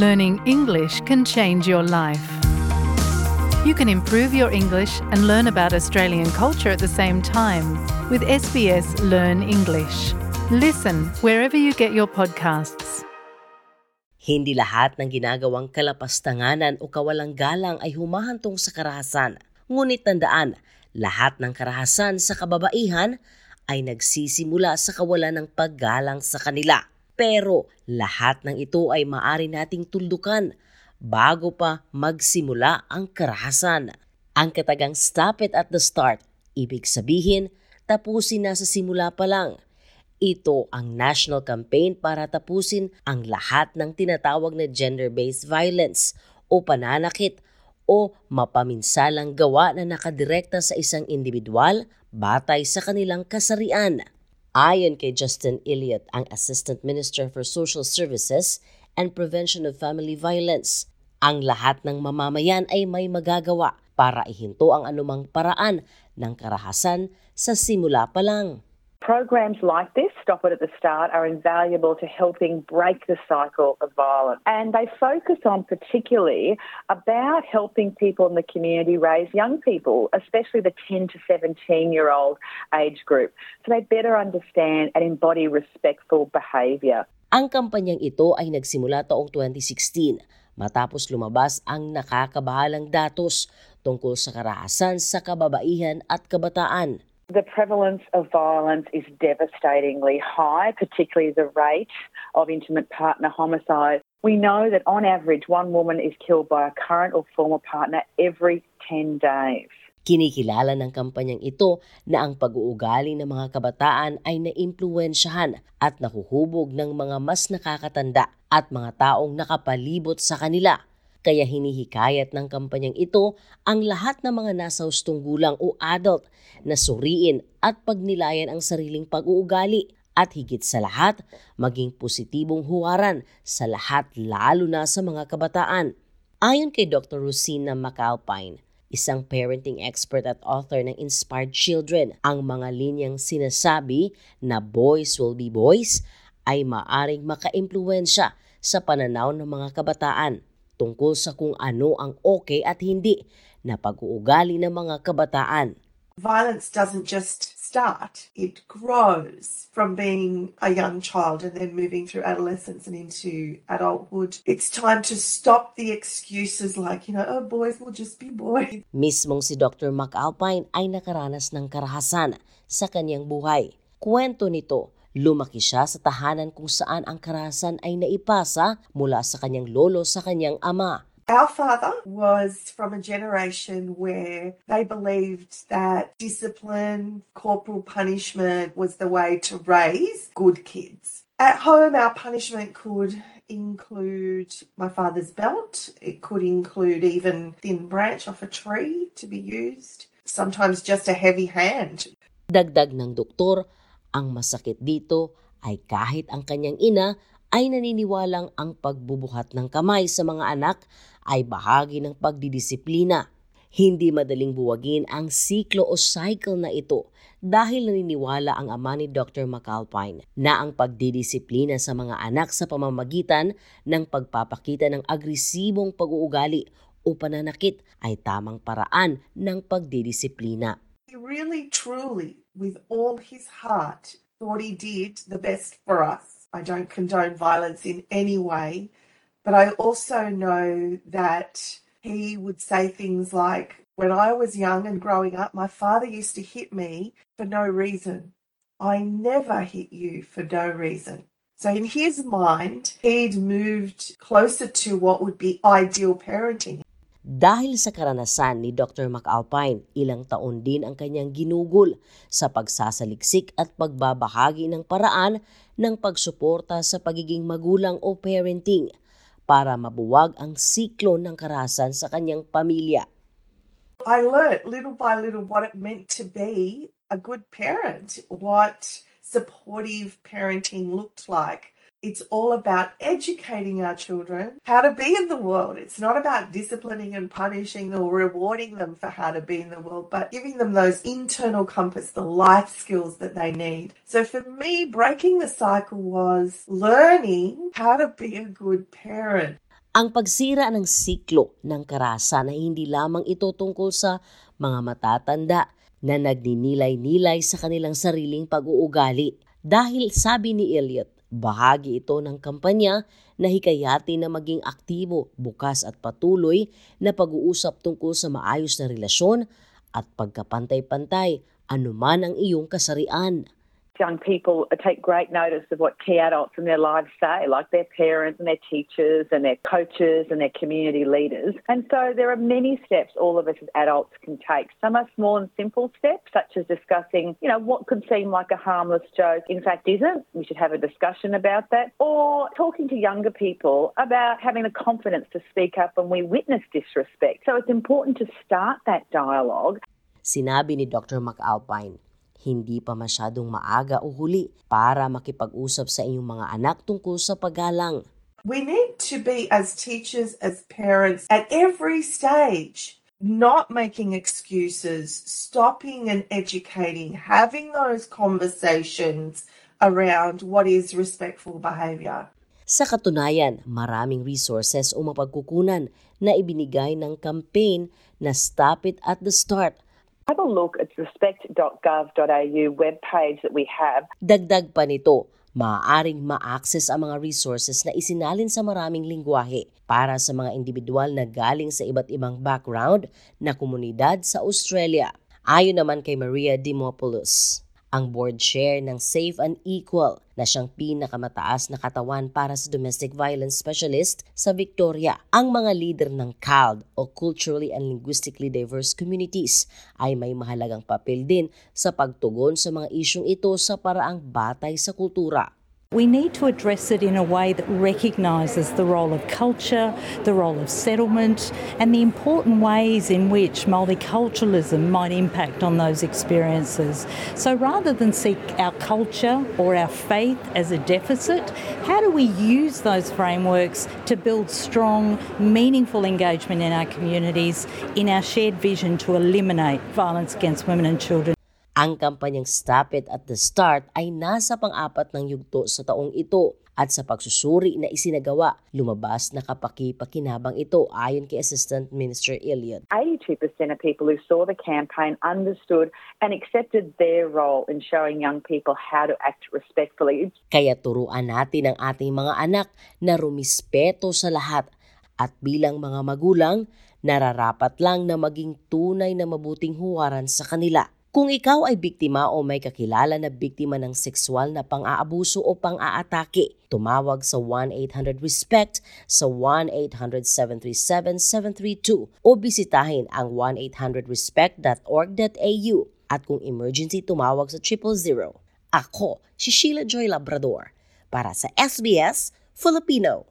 Learning English can change your life. You can improve your English and learn about Australian culture at the same time with SBS Learn English. Listen wherever you get your podcasts. Hindi lahat ng ginagawang kalapastanganan o kawalang galang ay humahantong sa karahasan. Ngunit tandaan, lahat ng karahasan sa kababaihan ay nagsisimula sa kawalan ng paggalang sa kanila. Pero lahat ng ito ay maari nating tuldukan bago pa magsimula ang karahasan. Ang katagang stop it at the start, ibig sabihin tapusin na sa simula pa lang. Ito ang national campaign para tapusin ang lahat ng tinatawag na gender-based violence o pananakit o mapaminsalang gawa na nakadirekta sa isang individual batay sa kanilang kasarian. Ayon kay Justin Elliott, ang Assistant Minister for Social Services and Prevention of Family Violence, ang lahat ng mamamayan ay may magagawa para ihinto ang anumang paraan ng karahasan sa simula pa lang. Programs like this, Stop It at the Start, are invaluable to helping break the cycle of violence. And they focus on particularly about helping people in the community raise young people, especially the 10 to 17 year old age group, so they better understand and embody respectful behaviour. Ang kampanyang ito ay nagsimula taong 2016 matapos lumabas ang nakakabahalang datos tungkol sa karahasan sa kababaihan at kabataan. The prevalence of violence is devastatingly high, particularly the rate of intimate partner homicide. We know that on average, one woman is killed by a current or former partner every 10 days. Kinikilala ng kampanyang ito na ang pag-uugali ng mga kabataan ay naimpluwensyahan at nahuhubog ng mga mas nakakatanda at mga taong nakapalibot sa kanila kaya hinihikayat ng kampanyang ito ang lahat ng mga nasa hustong gulang o adult na suriin at pagnilayan ang sariling pag-uugali at higit sa lahat, maging positibong huwaran sa lahat lalo na sa mga kabataan. Ayon kay Dr. Rosina McAlpine, isang parenting expert at author ng Inspired Children, ang mga linyang sinasabi na boys will be boys ay maaring makaimpluwensya sa pananaw ng mga kabataan tungkol sa kung ano ang okay at hindi na pag-uugali ng mga kabataan. Violence doesn't just start, it grows from being a young child and then moving through adolescence and into adulthood. It's time to stop the excuses like, you know, oh, boys will just be boys. Mismong si Dr. McAlpine ay nakaranas ng karahasan sa kanyang buhay. Kwento nito Lumaki siya sa tahanan kung saan ang karahasan ay naipasa mula sa kanyang lolo sa kanyang ama. Our father was from a generation where they believed that discipline, corporal punishment was the way to raise good kids. At home, our punishment could include my father's belt. It could include even thin branch off a tree to be used. Sometimes just a heavy hand. Dagdag ng doktor, ang masakit dito ay kahit ang kanyang ina ay naniniwalang ang pagbubuhat ng kamay sa mga anak ay bahagi ng pagdidisiplina. Hindi madaling buwagin ang siklo o cycle na ito dahil naniniwala ang ama ni Dr. McAlpine na ang pagdidisiplina sa mga anak sa pamamagitan ng pagpapakita ng agresibong pag-uugali o pananakit ay tamang paraan ng pagdidisiplina. He really truly with all his heart, thought he did the best for us. I don't condone violence in any way, but I also know that he would say things like, When I was young and growing up, my father used to hit me for no reason. I never hit you for no reason. So, in his mind, he'd moved closer to what would be ideal parenting. Dahil sa karanasan ni Dr. McAlpine, ilang taon din ang kanyang ginugol sa pagsasaliksik at pagbabahagi ng paraan ng pagsuporta sa pagiging magulang o parenting para mabuwag ang siklo ng karahasan sa kanyang pamilya. I learned little by little what it meant to be a good parent, what supportive parenting looked like. It's all about educating our children how to be in the world. It's not about disciplining and punishing or rewarding them for how to be in the world, but giving them those internal compass, the life skills that they need. So for me, breaking the cycle was learning how to be a good parent. Ang pagsira ng siklo ng karahasan ay hindi lamang ito tungkol sa mga matatanda na nagninilay-nilay sa kanilang sariling pag-uugali. Dahil sabi ni Elliot, bahagi ito ng kampanya na hikayati na maging aktibo, bukas at patuloy na pag-uusap tungkol sa maayos na relasyon at pagkapantay-pantay anuman ang iyong kasarian. Young people take great notice of what key adults in their lives say, like their parents and their teachers and their coaches and their community leaders. And so there are many steps all of us as adults can take. Some are small and simple steps, such as discussing, you know, what could seem like a harmless joke, in fact isn't. We should have a discussion about that. Or talking to younger people about having the confidence to speak up when we witness disrespect. So it's important to start that dialogue Sinabi ni Dr. McAlpine, hindi pa masyadong maaga o huli para makipag-usap sa inyong mga anak tungkol sa paggalang. We need to be, as teachers, as parents, at every stage, not making excuses, stopping and educating, having those conversations around what is respectful behaviour. Sa katunayan, maraming resources o mapagkukunan na ibinigay ng campaign na Stop It at the Start Have a look at respect.gov.au webpage that we have. Dagdag pa nito, maaaring ma-access ang mga resources na isinalin sa maraming lingwahe para sa mga individual na galing sa iba't ibang background na komunidad sa Australia. Ayon naman kay Maria Dimopoulos, ang board chair ng Safe and Equal na siyang pinakamataas na katawan para sa domestic violence specialist sa Victoria. Ang mga leader ng CALD o Culturally and Linguistically Diverse Communities ay may mahalagang papel din sa pagtugon sa mga isyong ito sa paraang batay sa kultura. We need to address it in a way that recognises the role of culture, the role of settlement, and the important ways in which multiculturalism might impact on those experiences. So rather than seek our culture or our faith as a deficit, how do we use those frameworks to build strong, meaningful engagement in our communities in our shared vision to eliminate violence against women and children? Ang kampanyang Stop It at the Start ay nasa pang-apat ng yugto sa taong ito at sa pagsusuri na isinagawa, lumabas na kapaki-pakinabang ito ayon kay Assistant Minister Elliot. 82% of people who saw the campaign understood and accepted their role in showing young people how to act respectfully. Kaya turuan natin ang ating mga anak na rumispeto sa lahat at bilang mga magulang, nararapat lang na maging tunay na mabuting huwaran sa kanila. Kung ikaw ay biktima o may kakilala na biktima ng sexual na pang-aabuso o pang-aatake, tumawag sa 1-800-RESPECT sa 1-800-737-732 o bisitahin ang 1-800-RESPECT.org.au at kung emergency tumawag sa 000. Ako, si Sheila Joy Labrador para sa SBS Filipino.